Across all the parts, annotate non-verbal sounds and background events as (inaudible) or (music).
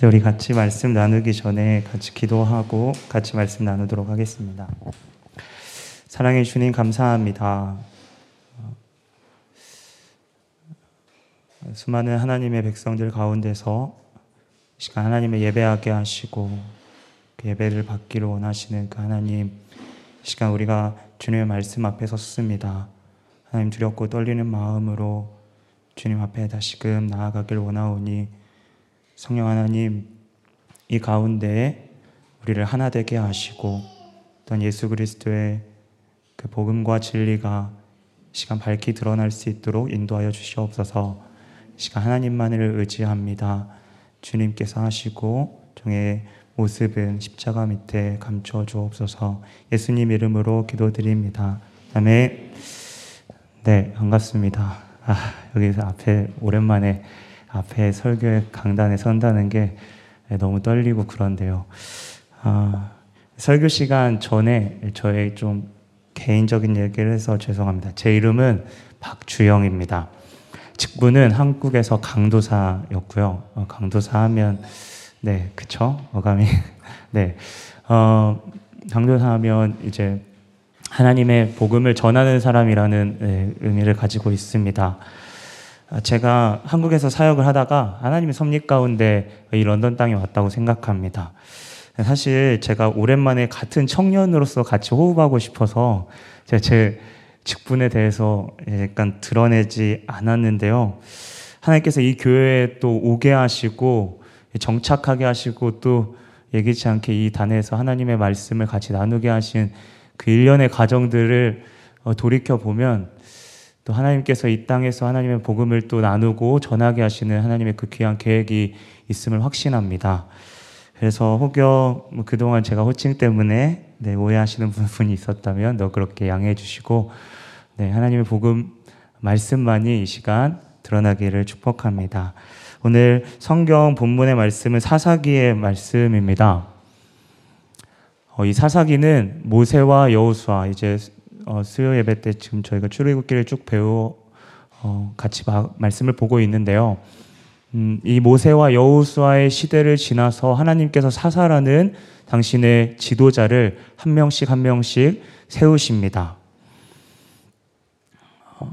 네, 우리 같이 말씀 나누기 전에 같이 기도하고 같이 말씀 나누도록 하겠습니다. 사랑해 주님 감사합니다. 수많은 하나님의 백성들 가운데서 시간 하나님의 예배하게 하시고 그 예배를 받기를 원하시는 그 하나님 시간 우리가 주님의 말씀 앞에 섰습니다. 하나님 두렵고 떨리는 마음으로 주님 앞에 다시금 나아가길 원하오니 성령 하나님 이 가운데 우리를 하나 되게 하시고 또한 예수 그리스도의 그 복음과 진리가 시간 밝히 드러날 수 있도록 인도하여 주시옵소서. 시간 하나님만을 의지합니다. 주님께서 하시고 종의 모습은 십자가 밑에 감춰 주옵소서. 예수님 이름으로 기도드립니다. 다음에 네 반갑습니다. 아, 여기서 앞에 오랜만에 앞에 설교 강단에 선다는 게 너무 떨리고 그런데요. 아, 설교 시간 전에 저의 좀 개인적인 얘기를 해서 죄송합니다. 제 이름은 박주영입니다. 직분은 한국에서 강도사였고요. 어, 강도사 하면 네, 그쵸? 어감이 (laughs) 네, 어, 강도사 하면 이제 하나님의 복음을 전하는 사람이라는 네, 의미를 가지고 있습니다. 아, 제가 한국에서 사역을 하다가 하나님의 섭리 가운데 이 런던 땅에 왔다고 생각합니다. 사실 제가 오랜만에 같은 청년으로서 같이 호흡하고 싶어서 제 직분에 대해서 약간 드러내지 않았는데요. 하나님께서 이 교회에 또 오게 하시고 정착하게 하시고 또 예기치 않게 이 단에서 하나님의 말씀을 같이 나누게 하신 그 일련의 과정들을 어, 돌이켜 보면 또 하나님께서 이 땅에서 하나님의 복음을 또 나누고 전하게 하시는 하나님의 그 귀한 계획이 있음을 확신합니다. 그래서 혹여 뭐 그동안 제가 호칭 때문에 네, 오해하시는 분이 있었다면 너 그렇게 양해해 주시고 네, 하나님의 복음 말씀만이 이 시간 드러나기를 축복합니다. 오늘 성경 본문의 말씀은 사사기의 말씀입니다. 어, 이 사사기는 모세와 여호수아 이제 어, 수요 예배 때 지금 저희가 출애굽기를 쭉 배우 어, 같이 마, 말씀을 보고 있는데요. 음, 이 모세와 여호수아의 시대를 지나서 하나님께서 사사라는 당신의 지도자를 한 명씩 한 명씩 세우십니다. 어,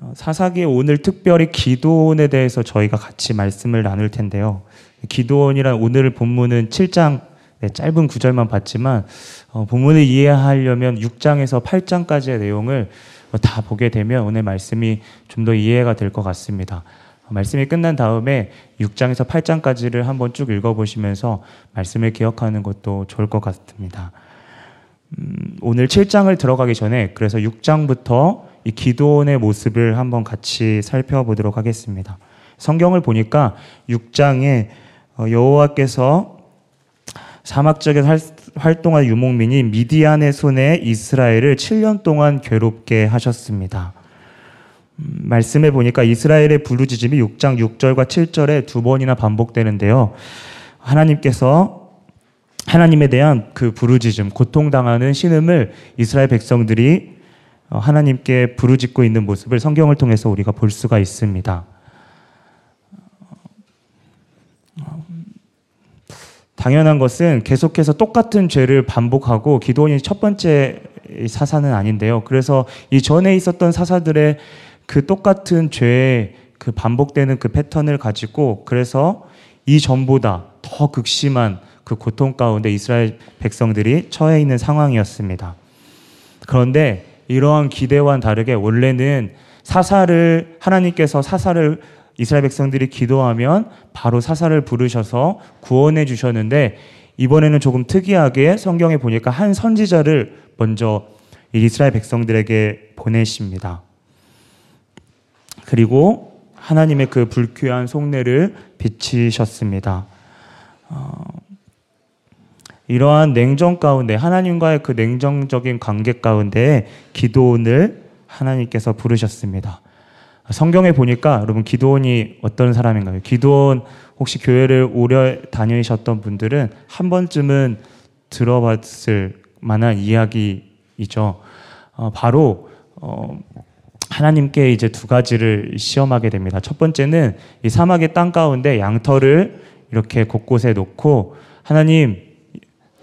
어 사사기에 오늘 특별히 기도원에 대해서 저희가 같이 말씀을 나눌 텐데요. 기도원이란 오늘 본문은 7장 네, 짧은 구절만 봤지만 어, 본문을 이해하려면 6장에서 8장까지의 내용을 어, 다 보게 되면 오늘 말씀이 좀 더 이해가 될 것 같습니다. 어, 말씀이 끝난 다음에 6장에서 8장까지를 한번 쭉 읽어보시면서 말씀을 기억하는 것도 좋을 것 같습니다. 음, 오늘 7장을 들어가기 전에 그래서 6장부터 이 기도원의 모습을 한번 같이 살펴보도록 하겠습니다. 성경을 보니까 6장에 어, 여호와께서 사막 지역에 활동한 유목민이 미디안의 손에 이스라엘을 7년 동안 괴롭게 하셨습니다. 음, 말씀해 보니까 이스라엘의 부르짖음이 6장 6절과 7절에 두 번이나 반복되는데요. 하나님께서 하나님에 대한 그 부르짖음, 고통당하는 신음을 이스라엘 백성들이 어, 하나님께 부르짖고 있는 모습을 성경을 통해서 우리가 볼 수가 있습니다. 당연한 것은 계속해서 똑같은 죄를 반복하고 기도원이 첫 번째 사사는 아닌데요. 그래서 이 전에 있었던 사사들의 그 똑같은 죄의 그 반복되는 그 패턴을 가지고 그래서 이 전보다 더 극심한 그 고통 가운데 이스라엘 백성들이 처해 있는 상황이었습니다. 그런데 이러한 기대와는 다르게 원래는 사사를 하나님께서 사사를 이스라엘 백성들이 기도하면 바로 사사를 부르셔서 구원해 주셨는데 이번에는 조금 특이하게 성경에 보니까 한 선지자를 먼저 이스라엘 백성들에게 보내십니다. 그리고 하나님의 그 불쾌한 속내를 비치셨습니다. 어, 이러한 냉정 가운데 하나님과의 그 냉정적인 관계 가운데 기도원을 하나님께서 부르셨습니다. 성경에 보니까 여러분 기도원이 어떤 사람인가요? 기도원 혹시 교회를 오래 다니셨던 분들은 한 번쯤은 들어봤을 만한 이야기이죠. 어, 바로 어, 하나님께 이제 두 가지를 시험하게 됩니다. 첫 번째는 이 사막의 땅 가운데 양털을 이렇게 곳곳에 놓고 하나님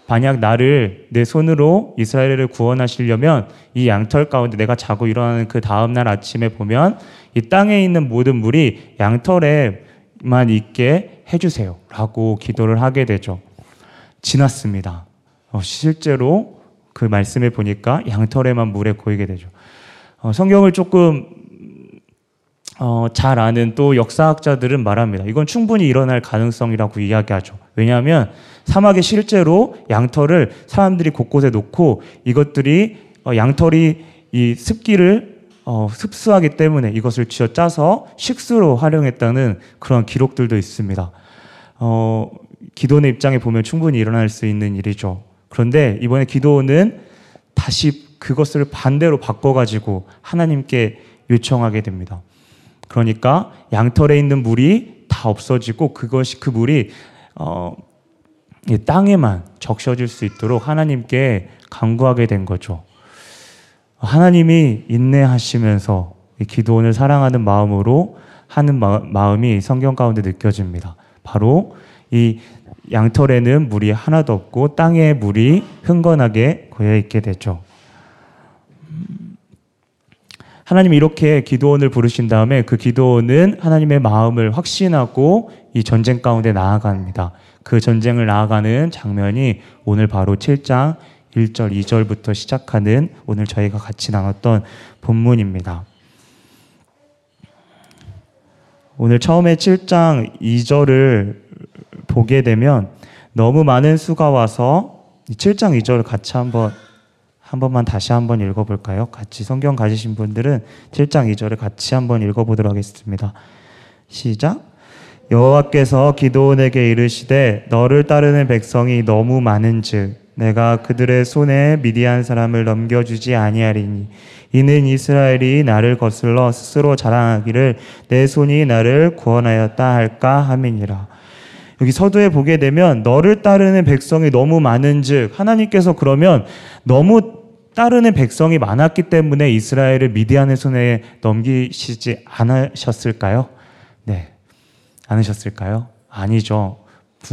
만약 나를 내 손으로 이스라엘을 구원하시려면 이 양털 가운데 내가 자고 일어나는 그 다음 날 아침에 보면 이 땅에 있는 모든 물이 양털에만 있게 해주세요. 라고 기도를 하게 되죠. 지났습니다. 어, 실제로 그 말씀을 보니까 양털에만 물에 고이게 되죠. 어, 성경을 조금 어, 잘 아는 또 역사학자들은 말합니다. 이건 충분히 일어날 가능성이라고 이야기하죠. 왜냐하면 사막에 실제로 양털을 사람들이 곳곳에 놓고 이것들이 어, 양털이 이 습기를 어, 습수하기 때문에 이것을 쥐어 짜서 식수로 활용했다는 그런 기록들도 있습니다. 어, 기도원의 입장에 보면 충분히 일어날 수 있는 일이죠. 그런데 이번에 기도원은 다시 그것을 반대로 바꿔가지고 하나님께 요청하게 됩니다. 그러니까 양털에 있는 물이 다 없어지고 그것이 그 물이 어, 땅에만 적셔질 수 있도록 하나님께 간구하게 된 거죠. 하나님이 인내하시면서 기도원을 사랑하는 마음으로 하는 마음이 성경 가운데 느껴집니다. 바로 이 양털에는 물이 하나도 없고 땅에 물이 흥건하게 고여 있게 되죠. 하나님 이렇게 기도원을 부르신 다음에 그 기도원은 하나님의 마음을 확신하고 이 전쟁 가운데 나아갑니다. 그 전쟁을 나아가는 장면이 오늘 바로 7장 1절, 2절부터 시작하는 오늘 저희가 같이 나눴던 본문입니다. 오늘 처음에 7장 2절을 보게 되면 너무 많은 수가 와서 7장 2절을 같이 한번 한 번만 다시 한번 읽어볼까요? 같이 성경 가지신 분들은 7장 2절을 같이 한번 읽어보도록 하겠습니다. 시작. 여호와께서 기도원에게 이르시되 너를 따르는 백성이 너무 많은즉 내가 그들의 손에 미디안 사람을 넘겨주지 아니하리니 이는 이스라엘이 나를 거슬러 스스로 자랑하기를 내 손이 나를 구원하였다 할까 함이니라. 여기 서두에 보게 되면 너를 따르는 백성이 너무 많은즉 하나님께서 그러면 너무 따르는 백성이 많았기 때문에 이스라엘을 미디안의 손에 넘기시지 않으셨을까요? 네. 않으셨을까요? 아니죠.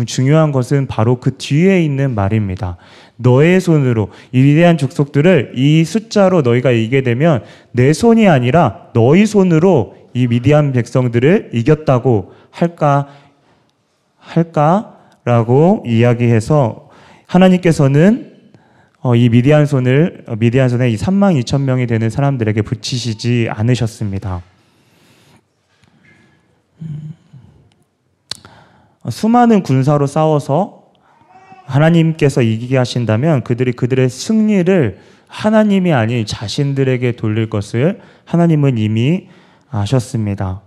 중요한 것은 바로 그 뒤에 있는 말입니다. 너의 손으로 이 위대한 족속들을 이 숫자로 너희가 이기게 되면 내 손이 아니라 너희 손으로 이 미디안 백성들을 이겼다고 할까 할까라고 이야기해서 하나님께서는 어, 이 미디안 손을 어, 미디안 손에 이 3만 2천 명이 되는 사람들에게 붙이시지 않으셨습니다. 음. 수많은 군사로 싸워서 하나님께서 이기게 하신다면 그들이 그들의 승리를 하나님이 아닌 자신들에게 돌릴 것을 하나님은 이미 아셨습니다.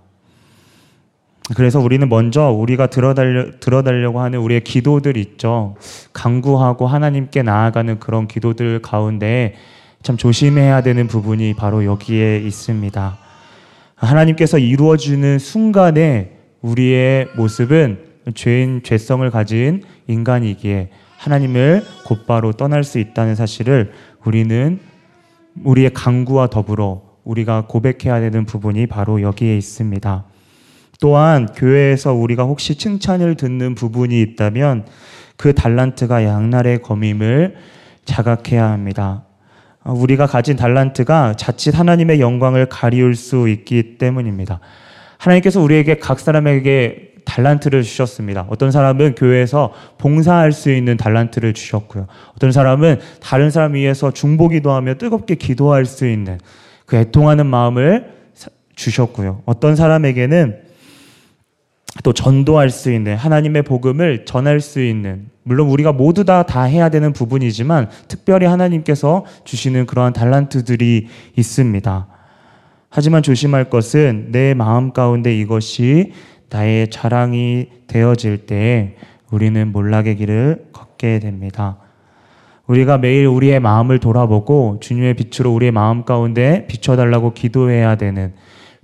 그래서 우리는 먼저 우리가 들어달려, 들어달려고 하는 우리의 기도들 있죠. 강구하고 하나님께 나아가는 그런 기도들 가운데 참 조심해야 되는 부분이 바로 여기에 있습니다. 하나님께서 이루어주는 순간에 우리의 모습은 죄인, 죄성을 가진 인간이기에 하나님을 곧바로 떠날 수 있다는 사실을 우리는 우리의 강구와 더불어 우리가 고백해야 되는 부분이 바로 여기에 있습니다. 또한 교회에서 우리가 혹시 칭찬을 듣는 부분이 있다면 그 달란트가 양날의 검임을 자각해야 합니다. 우리가 가진 달란트가 자칫 하나님의 영광을 가리울 수 있기 때문입니다. 하나님께서 우리에게 각 사람에게 달란트를 주셨습니다. 어떤 사람은 교회에서 봉사할 수 있는 달란트를 주셨고요. 어떤 사람은 다른 사람 위해서 중보기도하며 뜨겁게 기도할 수 있는 그 애통하는 마음을 주셨고요. 어떤 사람에게는 또 전도할 수 있는 하나님의 복음을 전할 수 있는 물론 우리가 모두 다 다 해야 되는 부분이지만 특별히 하나님께서 주시는 그러한 달란트들이 있습니다. 하지만 조심할 것은 내 마음 가운데 이것이 나의 자랑이 되어질 때 우리는 몰락의 길을 걷게 됩니다. 우리가 매일 우리의 마음을 돌아보고 주님의 빛으로 우리의 마음 가운데 비춰달라고 기도해야 되는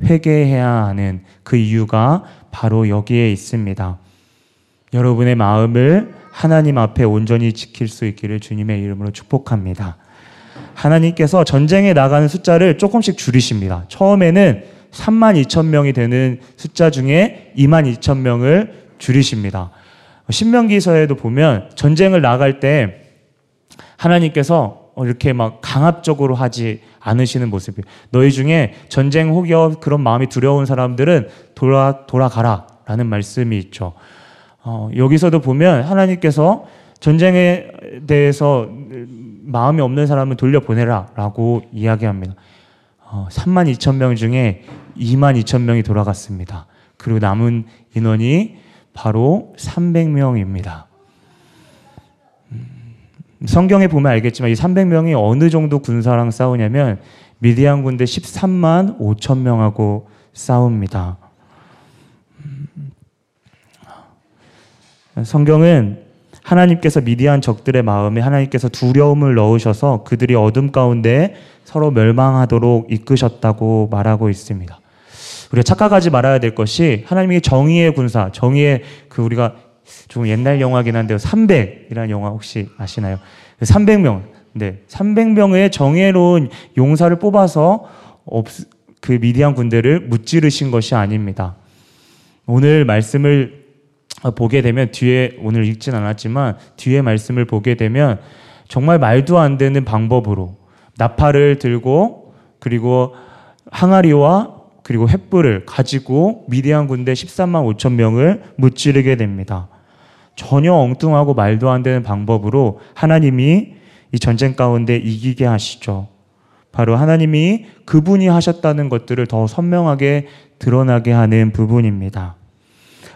회개해야 하는 그 이유가 바로 여기에 있습니다. 여러분의 마음을 하나님 앞에 온전히 지킬 수 있기를 주님의 이름으로 축복합니다. 하나님께서 전쟁에 나가는 숫자를 조금씩 줄이십니다. 처음에는 3만 2천 명이 되는 숫자 중에 2만 2천 명을 줄이십니다. 신명기서에도 보면 전쟁을 나갈 때 하나님께서 이렇게 막 강압적으로 하지 않으시는 모습이 너희 중에 전쟁 혹여 그런 마음이 두려운 사람들은 돌아 돌아가라 라는 말씀이 있죠. 어, 여기서도 보면 하나님께서 전쟁에 대해서 마음이 없는 사람은 돌려보내라 라고 이야기합니다. 어, 3만 2천 명 중에 2만 2천 명이 돌아갔습니다. 그리고 남은 인원이 바로 300명입니다. 음, 성경에 보면 알겠지만 이 300명이 어느 정도 군사랑 싸우냐면 미디안 군대 13만 5천 명하고 싸웁니다. 음, 성경은 하나님께서 미디안 적들의 마음에 하나님께서 두려움을 넣으셔서 그들이 어둠 가운데 서로 멸망하도록 이끄셨다고 말하고 있습니다. 우리가 착각하지 말아야 될 것이 하나님이 정의의 군사, 정의의 그 우리가 좀 옛날 영화긴 한데요. 300이라는 영화 혹시 아시나요? 300명. 네. 300명의 정의로운 용사를 뽑아서 그 미디안 군대를 무찌르신 것이 아닙니다. 오늘 말씀을 어, 보게 되면 뒤에 오늘 읽진 않았지만 뒤에 말씀을 보게 되면 정말 말도 안 되는 방법으로 나팔을 들고 그리고 항아리와 그리고 횃불을 가지고 미디안 군대 13만 5천 명을 무찌르게 됩니다. 전혀 엉뚱하고 말도 안 되는 방법으로 하나님이 이 전쟁 가운데 이기게 하시죠. 바로 하나님이 그분이 하셨다는 것들을 더 선명하게 드러나게 하는 부분입니다.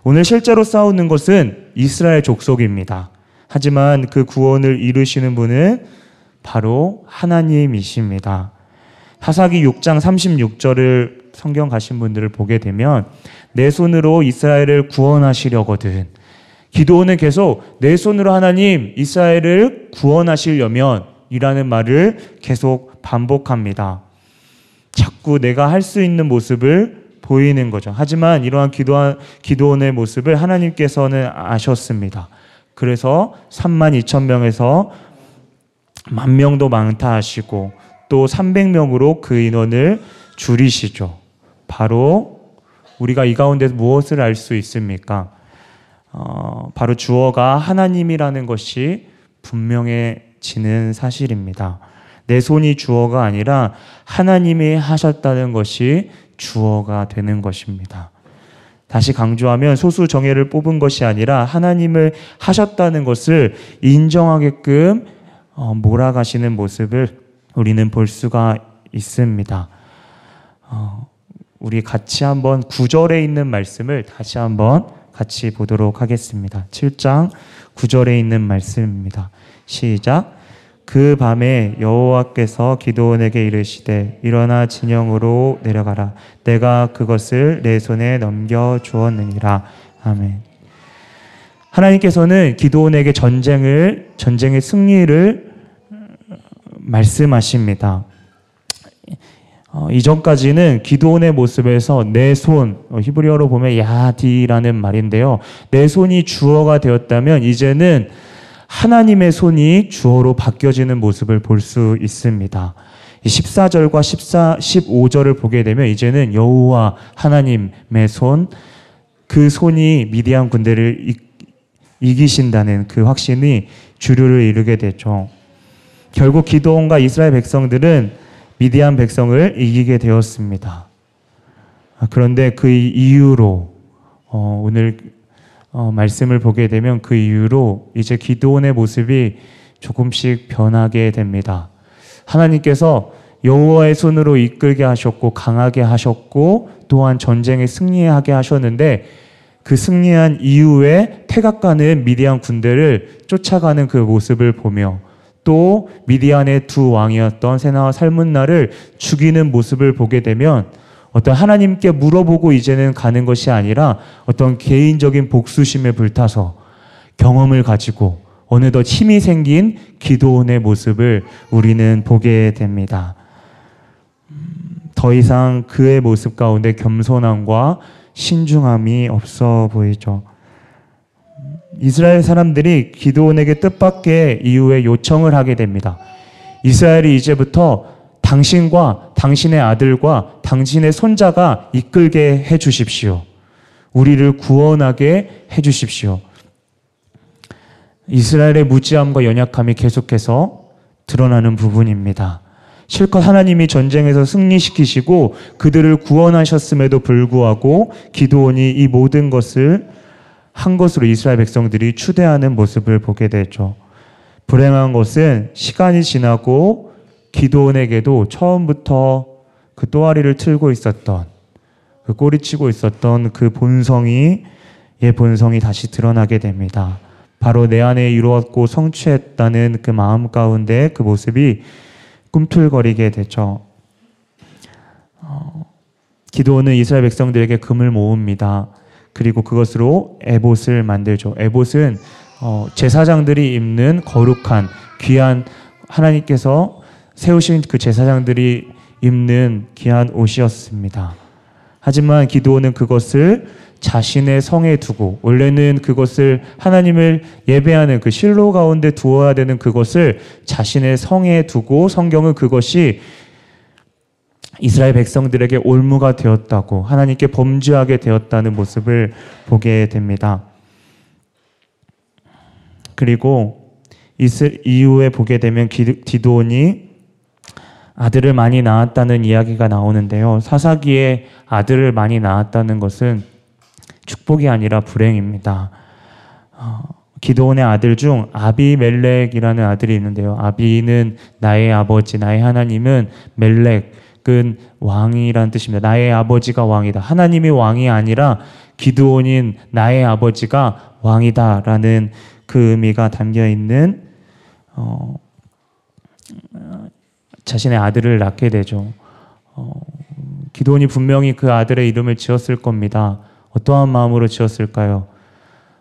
오늘 실제로 싸우는 것은 이스라엘 족속입니다. 하지만 그 구원을 이루시는 분은 바로 하나님이십니다. 사사기 6장 36절을 성경 가신 분들을 보게 되면 내 손으로 이스라엘을 구원하시려거든. 기도원은 계속 내 손으로 하나님 이스라엘을 구원하시려면 이라는 말을 계속 반복합니다. 자꾸 내가 할 수 있는 모습을 보이는 거죠. 하지만 이러한 기도, 기도원의 모습을 하나님께서는 아셨습니다. 그래서 3만 2천 명에서 만 명도 많다 하시고 또 300명으로 그 인원을 줄이시죠. 바로 우리가 이 가운데 무엇을 알 수 있습니까? 어, 바로 주어가 하나님이라는 것이 분명해지는 사실입니다. 내 손이 주어가 아니라 하나님이 하셨다는 것이 주어가 되는 것입니다. 다시 강조하면 소수 정예를 뽑은 것이 아니라 하나님을 하셨다는 것을 인정하게끔 어, 몰아가시는 모습을 우리는 볼 수가 있습니다. 어, 우리 같이 한번 구절에 있는 말씀을 다시 한번 같이 보도록 하겠습니다. 7장 9절에 있는 말씀입니다. 시작. 그 밤에 여호와께서 기도원에게 이르시되 일어나 진영으로 내려가라 내가 그것을 내 손에 넘겨 주었느니라 아멘. 하나님께서는 기도원에게 전쟁을 전쟁의 승리를 말씀하십니다. 어, 이전까지는 기도원의 모습에서 내 손, 어, 히브리어로 보면 야디라는 말인데요. 내 손이 주어가 되었다면 이제는 하나님의 손이 주어로 바뀌어지는 모습을 볼 수 있습니다. 14절과 14, 15절을 보게 되면 이제는 여호와 하나님의 손, 그 손이 미디안 군대를 이기신다는 그 확신이 주류를 이루게 되죠. 결국 기도원과 이스라엘 백성들은 미디안 백성을 이기게 되었습니다. 그런데 그 이유로 어, 오늘 어, 말씀을 보게 되면 그 이후로 이제 기도원의 모습이 조금씩 변하게 됩니다. 하나님께서 여호와의 손으로 이끌게 하셨고 강하게 하셨고 또한 전쟁에 승리하게 하셨는데 그 승리한 이후에 태각가는 미디안 군대를 쫓아가는 그 모습을 보며 또 미디안의 두 왕이었던 세나와 살문나를 죽이는 모습을 보게 되면 어떤 하나님께 물어보고 이제는 가는 것이 아니라 어떤 개인적인 복수심에 불타서 경험을 가지고 어느덧 힘이 생긴 기도원의 모습을 우리는 보게 됩니다. 더 이상 그의 모습 가운데 겸손함과 신중함이 없어 보이죠. 이스라엘 사람들이 기도원에게 뜻밖의 이후에 요청을 하게 됩니다. 이스라엘이 이제부터 당신과 당신의 아들과 당신의 손자가 이끌게 해 주십시오. 우리를 구원하게 해 주십시오. 이스라엘의 무지함과 연약함이 계속해서 드러나는 부분입니다. 실컷 하나님이 전쟁에서 승리시키시고 그들을 구원하셨음에도 불구하고 기도원이 이 모든 것을 한 것으로 이스라엘 백성들이 추대하는 모습을 보게 되죠. 불행한 것은 시간이 지나고 기도원에게도 처음부터 그 또아리를 틀고 있었던 그 꼬리치고 있었던 그 본성이 예 본성이 다시 드러나게 됩니다. 바로 내 안에 이루었고 성취했다는 그 마음 가운데 그 모습이 꿈틀거리게 되죠. 어, 기도는 이스라엘 백성들에게 금을 모읍니다. 그리고 그것으로 에봇을 만들죠. 에봇은 어, 제사장들이 입는 거룩한 귀한 하나님께서 세우신 그 제사장들이 입는 귀한 옷이었습니다. 하지만 기도는 그것을 자신의 성에 두고 원래는 그것을 하나님을 예배하는 그 실로 가운데 두어야 되는 그것을 자신의 성에 두고 성경은 그것이 이스라엘 백성들에게 올무가 되었다고 하나님께 범죄하게 되었다는 모습을 보게 됩니다. 그리고 이후에 보게 되면 디도온이 아들을 많이 낳았다는 이야기가 나오는데요. 사사기에 아들을 많이 낳았다는 것은 축복이 아니라 불행입니다. 어, 기도원의 아들 중 아비멜렉이라는 아들이 있는데요. 아비는 나의 아버지, 나의 하나님은 멜렉 은 왕이란 뜻입니다. 나의 아버지가 왕이다. 하나님이 왕이 아니라 기도원인 나의 아버지가 왕이다라는 그 의미가 담겨 있는 어, 자신의 아들을 낳게 되죠. 어, 기도원이 분명히 그 아들의 이름을 지었을 겁니다. 어떠한 마음으로 지었을까요?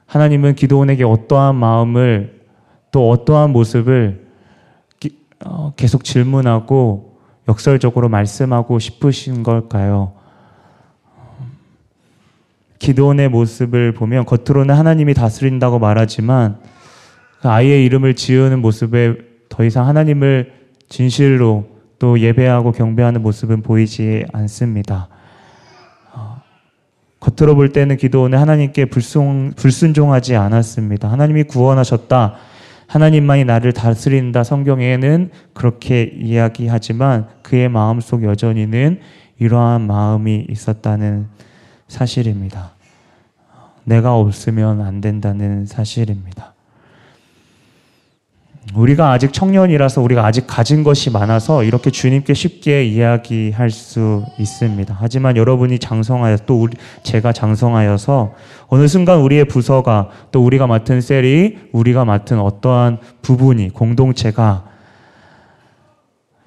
하나님은 기도원에게 어떠한 마음을 또 어떠한 모습을 어, 계속 질문하고 역설적으로 말씀하고 싶으신 걸까요? 기도원의 모습을 보면 겉으로는 하나님이 다스린다고 말하지만 그 아이의 이름을 지으는 모습에 더 이상 하나님을 진실로 또 예배하고 경배하는 모습은 보이지 않습니다. 겉으로 볼 때는 기도원은 하나님께 불순, 불순종하지 않았습니다. 하나님이 구원하셨다. 하나님만이 나를 다스린다. 성경에는 그렇게 이야기하지만 그의 마음속 여전히는 이러한 마음이 있었다는 사실입니다. 내가 없으면 안 된다는 사실입니다. 우리가 아직 청년이라서 우리가 아직 가진 것이 많아서 이렇게 주님께 쉽게 이야기할 수 있습니다. 하지만 여러분이 장성하여 또 우리, 제가 장성하여서 어느 순간 우리의 부서가 또 우리가 맡은 셀이 우리가 맡은 어떠한 부분이 공동체가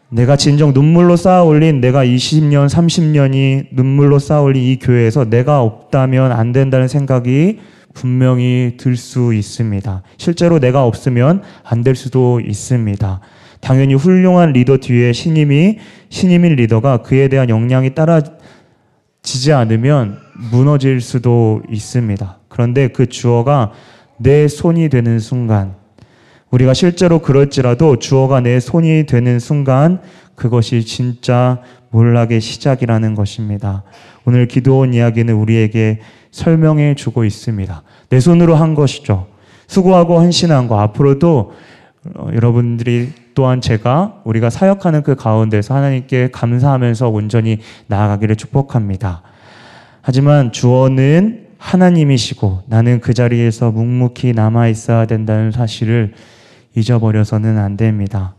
내가 진정 눈물로 쌓아 올린 내가 20년, 30년이 눈물로 쌓아 올린 이 교회에서 내가 없다면 안 된다는 생각이 분명히 들 수 있습니다. 실제로 내가 없으면 안 될 수도 있습니다. 당연히 훌륭한 리더 뒤에 신임이 신임인 리더가 그에 대한 역량이 따라지지 않으면 무너질 수도 있습니다. 그런데 그 주어가 내 손이 되는 순간 우리가 실제로 그럴지라도 주어가 내 손이 되는 순간 그것이 진짜 몰락의 시작이라는 것입니다. 오늘 기도원 이야기는 우리에게 설명해 주고 있습니다. 내 손으로 한 것이죠. 수고하고 헌신한 거 앞으로도 어, 여러분들이 또한 제가 우리가 사역하는 그 가운데서 하나님께 감사하면서 온전히 나아가기를 축복합니다. 하지만 주어는 하나님이시고 나는 그 자리에서 묵묵히 남아 있어야 된다는 사실을 잊어버려서는 안 됩니다.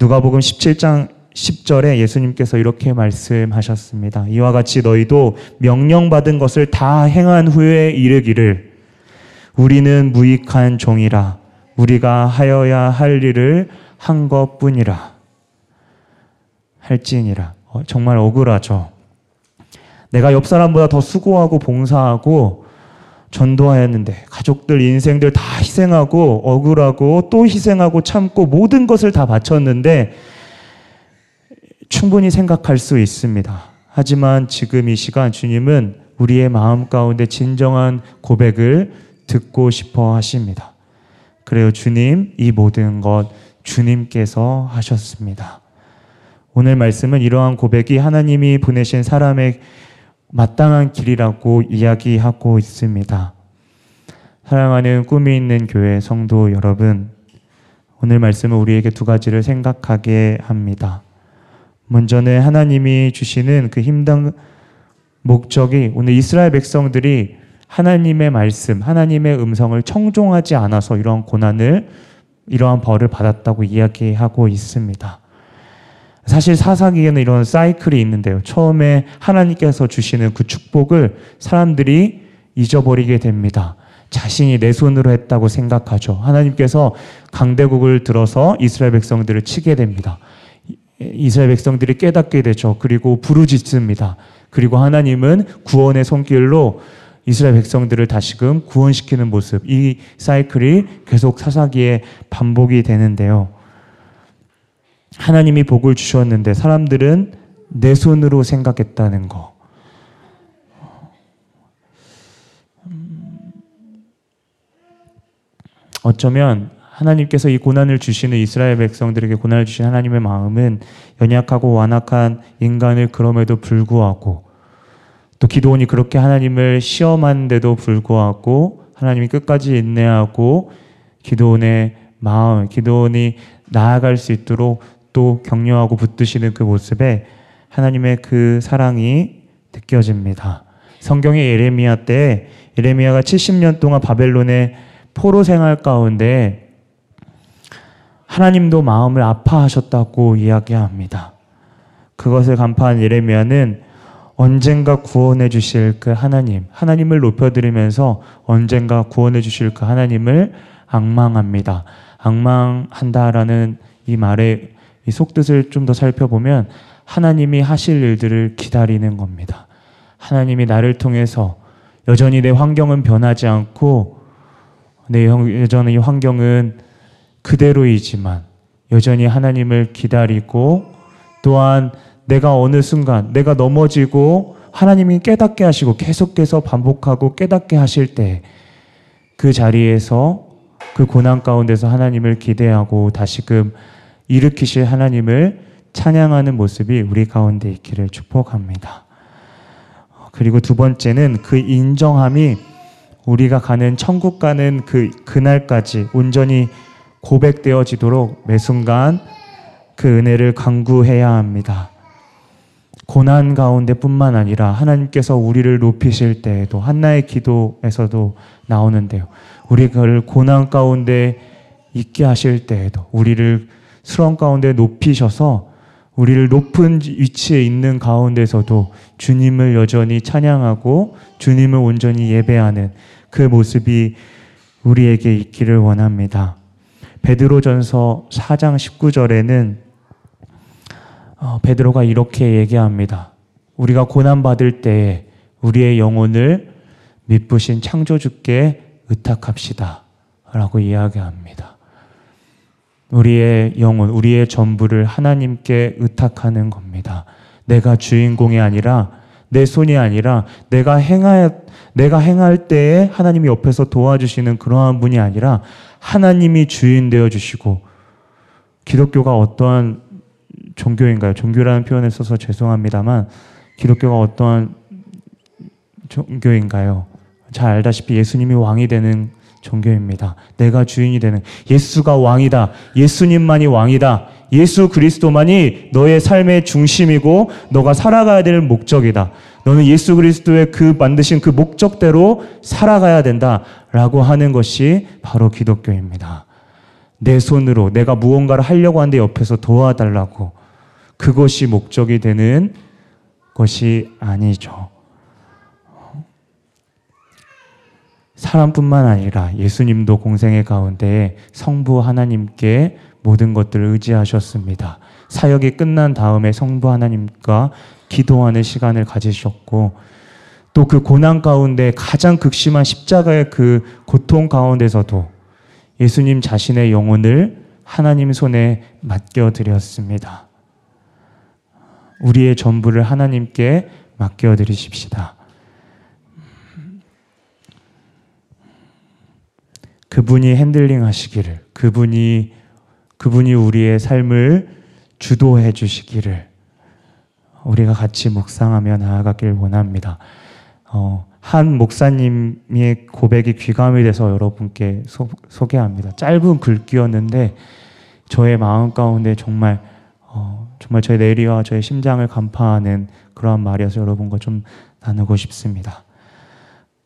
누가복음 17장 10절에 예수님께서 이렇게 말씀하셨습니다. 이와 같이 너희도 명령받은 것을 다 행한 후에 이르기를 우리는 무익한 종이라 우리가 하여야 할 일을 한 것뿐이라 할지니라. 어, 정말 억울하죠. 내가 옆 사람보다 더 수고하고 봉사하고 전도하였는데 가족들 인생들 다 희생하고 억울하고 또 희생하고 참고 모든 것을 다 바쳤는데 충분히 생각할 수 있습니다. 하지만 지금 이 시간 주님은 우리의 마음 가운데 진정한 고백을 듣고 싶어 하십니다. 그래요. 주님, 이 모든 것 주님께서 하셨습니다. 오늘 말씀은 이러한 고백이 하나님이 보내신 사람의 마땅한 길이라고 이야기하고 있습니다. 사랑하는 꿈이 있는 교회 성도 여러분, 오늘 말씀은 우리에게 두 가지를 생각하게 합니다. 먼저는 하나님이 주시는 그 힘든 목적이 오늘 이스라엘 백성들이 하나님의 말씀, 하나님의 음성을 청종하지 않아서 이러한 고난을, 이러한 벌을 받았다고 이야기하고 있습니다. 사실 사사기에는 이런 사이클이 있는데요. 처음에 하나님께서 주시는 그 축복을 사람들이 잊어버리게 됩니다. 자신이 내 손으로 했다고 생각하죠. 하나님께서 강대국을 들어서 이스라엘 백성들을 치게 됩니다. 이스라엘 백성들이 깨닫게 되죠. 그리고 부르짖습니다. 그리고 하나님은 구원의 손길로 이스라엘 백성들을 다시금 구원시키는 모습, 이 사이클이 계속 사사기에 반복이 되는데요. 하나님이 복을 주셨는데 사람들은 내 손으로 생각했다는 거. 어쩌면 하나님께서 이 고난을 주시는 이스라엘 백성들에게 고난을 주신 하나님의 마음은 연약하고 완악한 인간을 그럼에도 불구하고 또 기도원이 그렇게 하나님을 시험한데도 불구하고 하나님이 끝까지 인내하고 기도원의 마음, 기도원이 나아갈 수 있도록 또 격려하고 붙드시는 그 모습에 하나님의 그 사랑이 느껴집니다. 성경의 예레미야 때 예레미야가 70년 동안 바벨론의 포로 생활 가운데 하나님도 마음을 아파하셨다고 이야기합니다. 그것을 간파한 예레미야는 언젠가 구원해 주실 그 하나님, 하나님을 높여드리면서 언젠가 구원해 주실 그 하나님을 악망합니다. 악망한다라는 이 말의 이 속뜻을 좀 더 살펴보면 하나님이 하실 일들을 기다리는 겁니다. 하나님이 나를 통해서 여전히 내 환경은 변하지 않고 내 여전히 환경은 그대로이지만 여전히 하나님을 기다리고 또한 내가 어느 순간 내가 넘어지고 하나님이 깨닫게 하시고 계속해서 반복하고 깨닫게 하실 때 그 자리에서 그 고난 가운데서 하나님을 기대하고 다시금 일으키실 하나님을 찬양하는 모습이 우리 가운데 있기를 축복합니다. 그리고 두 번째는 그 인정함이 우리가 가는 천국 가는 그 그날까지 온전히 고백되어지도록 매 순간 그 은혜를 강구해야 합니다. 고난 가운데뿐만 아니라 하나님께서 우리를 높이실 때에도 한나의 기도에서도 나오는데요. 우리를 고난 가운데 있게 하실 때에도 우리를 수렁 가운데 높이셔서 우리를 높은 위치에 있는 가운데서도 주님을 여전히 찬양하고 주님을 온전히 예배하는 그 모습이 우리에게 있기를 원합니다. 베드로전서 4장 19절에는 어, 베드로가 이렇게 얘기합니다. 우리가 고난 받을 때에 우리의 영혼을 미쁘신 창조주께 의탁합시다. 라고 이야기합니다. 우리의 영혼, 우리의 전부를 하나님께 의탁하는 겁니다. 내가 주인공이 아니라 내 손이 아니라 내가 행할 내가 행할 때에 하나님이 옆에서 도와주시는 그러한 분이 아니라 하나님이 주인 되어 주시고 기독교가 어떠한 종교인가요? 종교라는 표현을 써서 죄송합니다만 기독교가 어떠한 종교인가요? 잘 알다시피 예수님이 왕이 되는 종교입니다. 내가 주인이 되는 예수가 왕이다. 예수님만이 왕이다. 예수 그리스도만이 너의 삶의 중심이고 너가 살아가야 될 목적이다. 너는 예수 그리스도의 그 만드신 그 목적대로 살아가야 된다라고 하는 것이 바로 기독교입니다. 내 손으로 내가 무언가를 하려고 하는데 옆에서 도와달라고 그것이 목적이 되는 것이 아니죠. 사람뿐만 아니라 예수님도 공생의 가운데 성부 하나님께 모든 것들을 의지하셨습니다. 사역이 끝난 다음에 성부 하나님과 기도하는 시간을 가지셨고 또 그 고난 가운데 가장 극심한 십자가의 그 고통 가운데서도 예수님 자신의 영혼을 하나님 손에 맡겨 드렸습니다. 우리의 전부를 하나님께 맡겨 드리십시다. 그분이 핸들링 하시기를, 그분이 그분이 우리의 삶을 주도해 주시기를 우리가 같이 묵상하며 나아가길 원합니다. 어, 한 목사님의 고백이 귀감이 돼서 여러분께 소, 소개합니다. 짧은 글귀였는데 저의 마음 가운데 정말 어, 정말 저의 내리와 저의 심장을 간파하는 그러한 말이어서 여러분과 좀 나누고 싶습니다.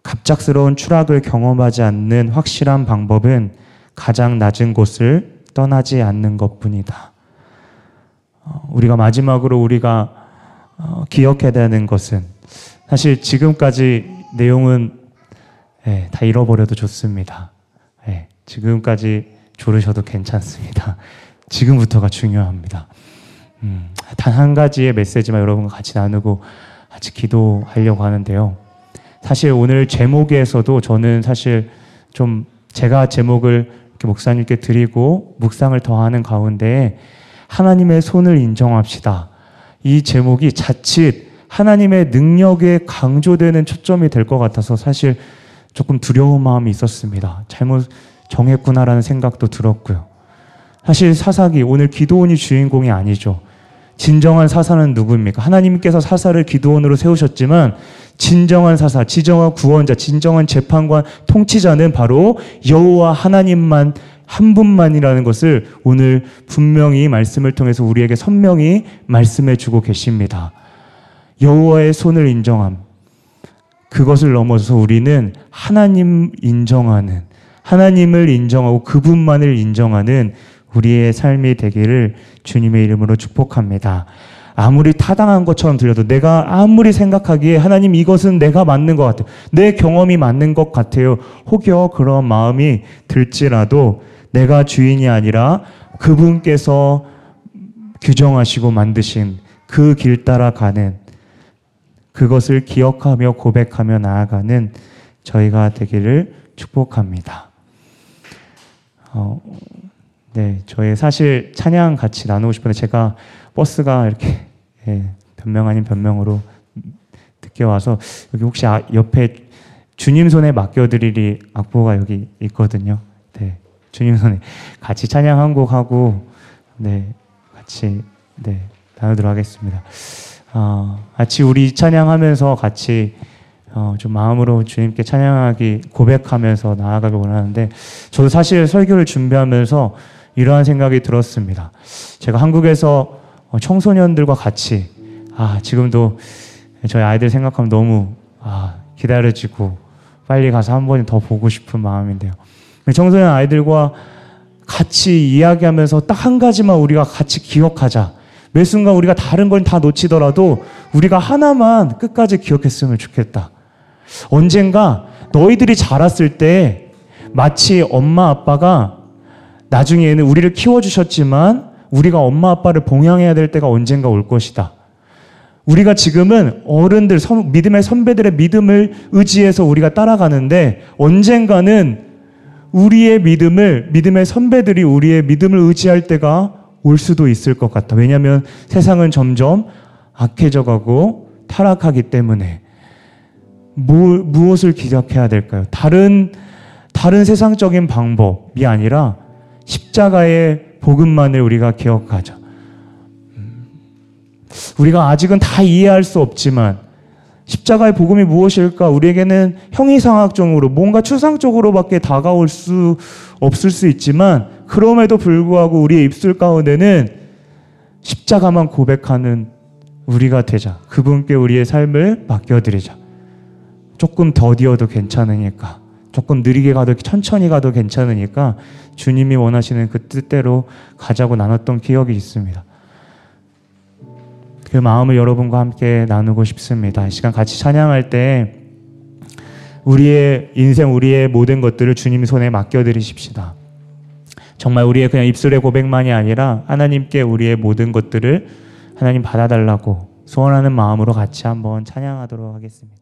갑작스러운 추락을 경험하지 않는 확실한 방법은 가장 낮은 곳을 떠나지 않는 것 뿐이다. 어, 우리가 마지막으로 우리가 어, 기억해야 되는 것은 사실 지금까지 내용은 예, 다 잃어버려도 좋습니다. 예, 지금까지 조르셔도 괜찮습니다. 지금부터가 중요합니다. 음, 단 한 가지의 메시지만 여러분과 같이 나누고 같이 기도하려고 하는데요. 사실 오늘 제목에서도 저는 사실 좀 제가 제목을 목사님께 드리고 묵상을 더하는 가운데 하나님의 손을 인정합시다. 이 제목이 자칫 하나님의 능력에 강조되는 초점이 될 것 같아서 사실 조금 두려운 마음이 있었습니다. 잘못 정했구나라는 생각도 들었고요. 사실 사사기 오늘 기도원이 주인공이 아니죠. 진정한 사사는 누구입니까? 하나님께서 사사를 기도원으로 세우셨지만 진정한 사사, 진정한 구원자, 진정한 재판관, 통치자는 바로 여호와 하나님만 한 분만이라는 것을 오늘 분명히 말씀을 통해서 우리에게 선명히 말씀해 주고 계십니다. 여호와의 손을 인정함. 그것을 넘어서 우리는 하나님 인정하는 하나님을 인정하고 그분만을 인정하는 우리의 삶이 되기를 주님의 이름으로 축복합니다. 아무리 타당한 것처럼 들려도 내가 아무리 생각하기에 하나님 이것은 내가 맞는 것 같아요. 내 경험이 맞는 것 같아요. 혹여 그런 마음이 들지라도 내가 주인이 아니라 그분께서 규정하시고 만드신 그 길 따라 가는 그것을 기억하며 고백하며 나아가는 저희가 되기를 축복합니다. 어, 네, 저희 사실 찬양 같이 나누고 싶은데 제가 버스가 이렇게 예, 변명 아닌 변명으로 늦게 와서 여기 혹시 아, 옆에 주님 손에 맡겨드리리 악보가 여기 있거든요. 네, 주님 손에 같이 찬양 한 곡 하고 네, 같이 네 나누도록 하겠습니다. 어, 같이 우리 찬양하면서 같이 어, 좀 마음으로 주님께 찬양하기 고백하면서 나아가길 원하는데 저도 사실 설교를 준비하면서 이러한 생각이 들었습니다. 제가 한국에서 어, 청소년들과 같이 아 지금도 저희 아이들 생각하면 너무 아, 기다려지고 빨리 가서 한 번 더 보고 싶은 마음인데요. 청소년 아이들과 같이 이야기하면서 딱 한 가지만 우리가 같이 기억하자. 매 순간 우리가 다른 걸 다 놓치더라도 우리가 하나만 끝까지 기억했으면 좋겠다. 언젠가 너희들이 자랐을 때 마치 엄마 아빠가 나중에는 우리를 키워주셨지만 우리가 엄마 아빠를 봉양해야 될 때가 언젠가 올 것이다. 우리가 지금은 어른들, 믿음의 선배들의 믿음을 의지해서 우리가 따라가는데 언젠가는 우리의 믿음을, 믿음의 선배들이 우리의 믿음을 의지할 때가 올 수도 있을 것 같다. 왜냐하면 세상은 점점 악해져 가고 타락하기 때문에 무, 무엇을 기억해야 될까요? 다른 다른 세상적인 방법이 아니라 십자가의 복음만을 우리가 기억하자. 음. 우리가 아직은 다 이해할 수 없지만 십자가의 복음이 무엇일까? 우리에게는 형이상학적으로 뭔가 추상적으로밖에 다가올 수 없을 수 있지만 그럼에도 불구하고 우리의 입술 가운데는 십자가만 고백하는 우리가 되자. 그분께 우리의 삶을 맡겨드리자. 조금 더디어도 괜찮으니까. 조금 느리게 가도 천천히 가도 괜찮으니까 주님이 원하시는 그 뜻대로 가자고 나눴던 기억이 있습니다. 그 마음을 여러분과 함께 나누고 싶습니다. 이 시간 같이 찬양할 때 우리의 인생, 우리의 모든 것들을 주님 손에 맡겨드리십시다. 정말 우리의 그냥 입술의 고백만이 아니라 하나님께 우리의 모든 것들을 하나님 받아달라고 소원하는 마음으로 같이 한번 찬양하도록 하겠습니다.